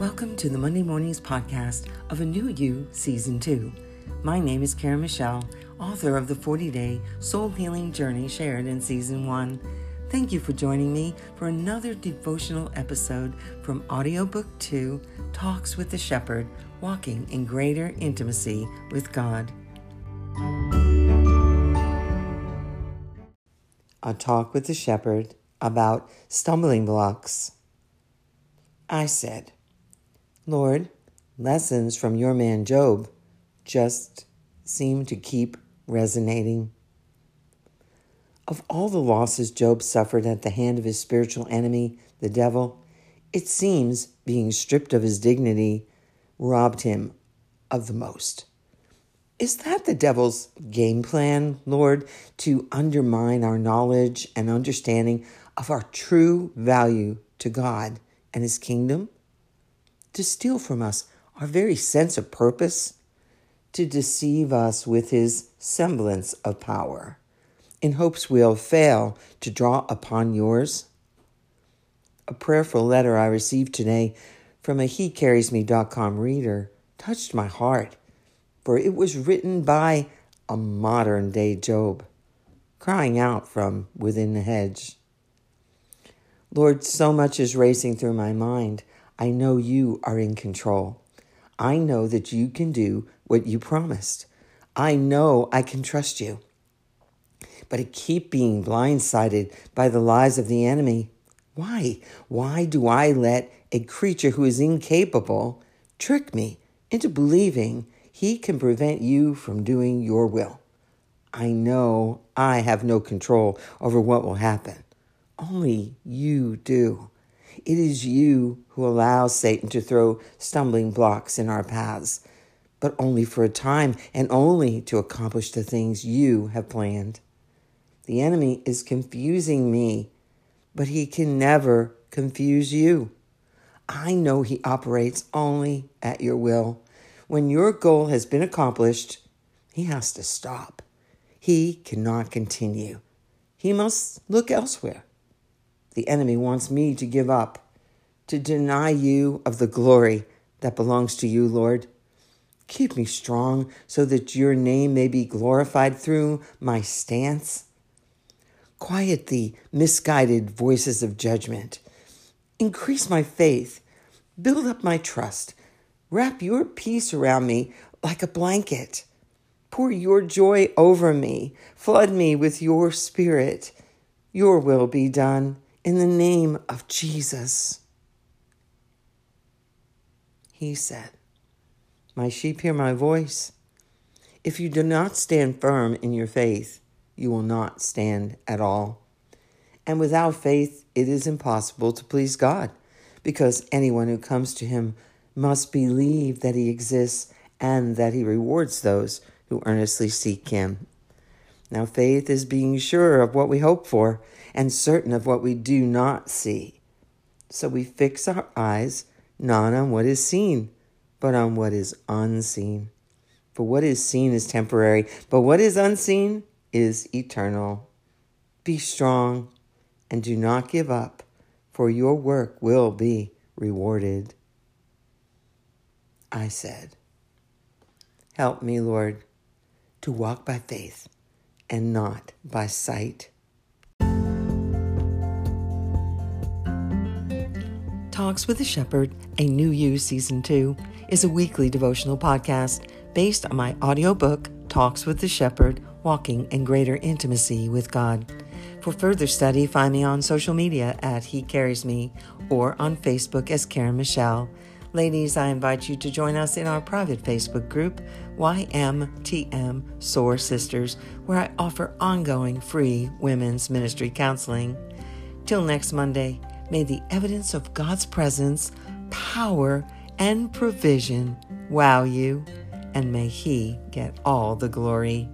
Welcome to the Monday Mornings podcast of A New You Season 2. My name is Karen Michelle, author of the 40 day soul healing journey shared in Season 1. Thank you for joining me for another devotional episode from Audiobook 2 Talks with the Shepherd Walking in Greater Intimacy with God. A talk with the shepherd about stumbling blocks. I said, Lord, lessons from your man Job just seem to keep resonating. Of all the losses Job suffered at the hand of his spiritual enemy, the devil, it seems being stripped of his dignity robbed him of the most. Is that the devil's game plan, Lord, to undermine our knowledge and understanding of our true value to God and his kingdom? To steal from us our very sense of purpose, to deceive us with his semblance of power, in hopes we'll fail to draw upon yours. A prayerful letter I received today from a HeCarriesMe.com reader touched my heart, for it was written by a modern day Job, crying out from within the hedge. Lord, so much is racing through my mind I know you are in control. I know that you can do what you promised. I know I can trust you. But I keep being blindsided by the lies of the enemy. Why? Why do I let a creature who is incapable trick me into believing he can prevent you from doing your will? I know I have no control over what will happen. Only you do. It is you who allows Satan to throw stumbling blocks in our paths, but only for a time and only to accomplish the things you have planned. The enemy is confusing me, but he can never confuse you. I know he operates only at your will. When your goal has been accomplished, he has to stop. He cannot continue. He must look elsewhere. The enemy wants me to give up, to deny you of the glory that belongs to you, Lord. Keep me strong so that your name may be glorified through my stance. Quiet the misguided voices of judgment. Increase my faith. Build up my trust. Wrap your peace around me like a blanket. Pour your joy over me. Flood me with your spirit. Your will be done in the name of Jesus. He said, My sheep hear my voice. If you do not stand firm in your faith, you will not stand at all. And without faith, it is impossible to please God, because anyone who comes to him must believe that he exists and that he rewards those who earnestly seek him. Now, faith is being sure of what we hope for and certain of what we do not see. So we fix our eyes not on what is seen, but on what is unseen. For what is seen is temporary, but what is unseen is eternal. Be strong and do not give up, for your work will be rewarded. I said, Help me, Lord, to walk by faith and not by sight. Talks with a Shepherd, a New You Season 2, is a weekly devotional podcast based on my audiobook, Talks with the Shepherd Walking in Greater Intimacy with God. For further study, find me on social media at He Carries Me or on Facebook as Karen Michelle. Ladies, I invite you to join us in our private Facebook group, YMTM SOAR Sisters, where I offer ongoing free women's ministry counseling. Till next Monday, may the evidence of God's presence, power, and provision wow you, and may He get all the glory.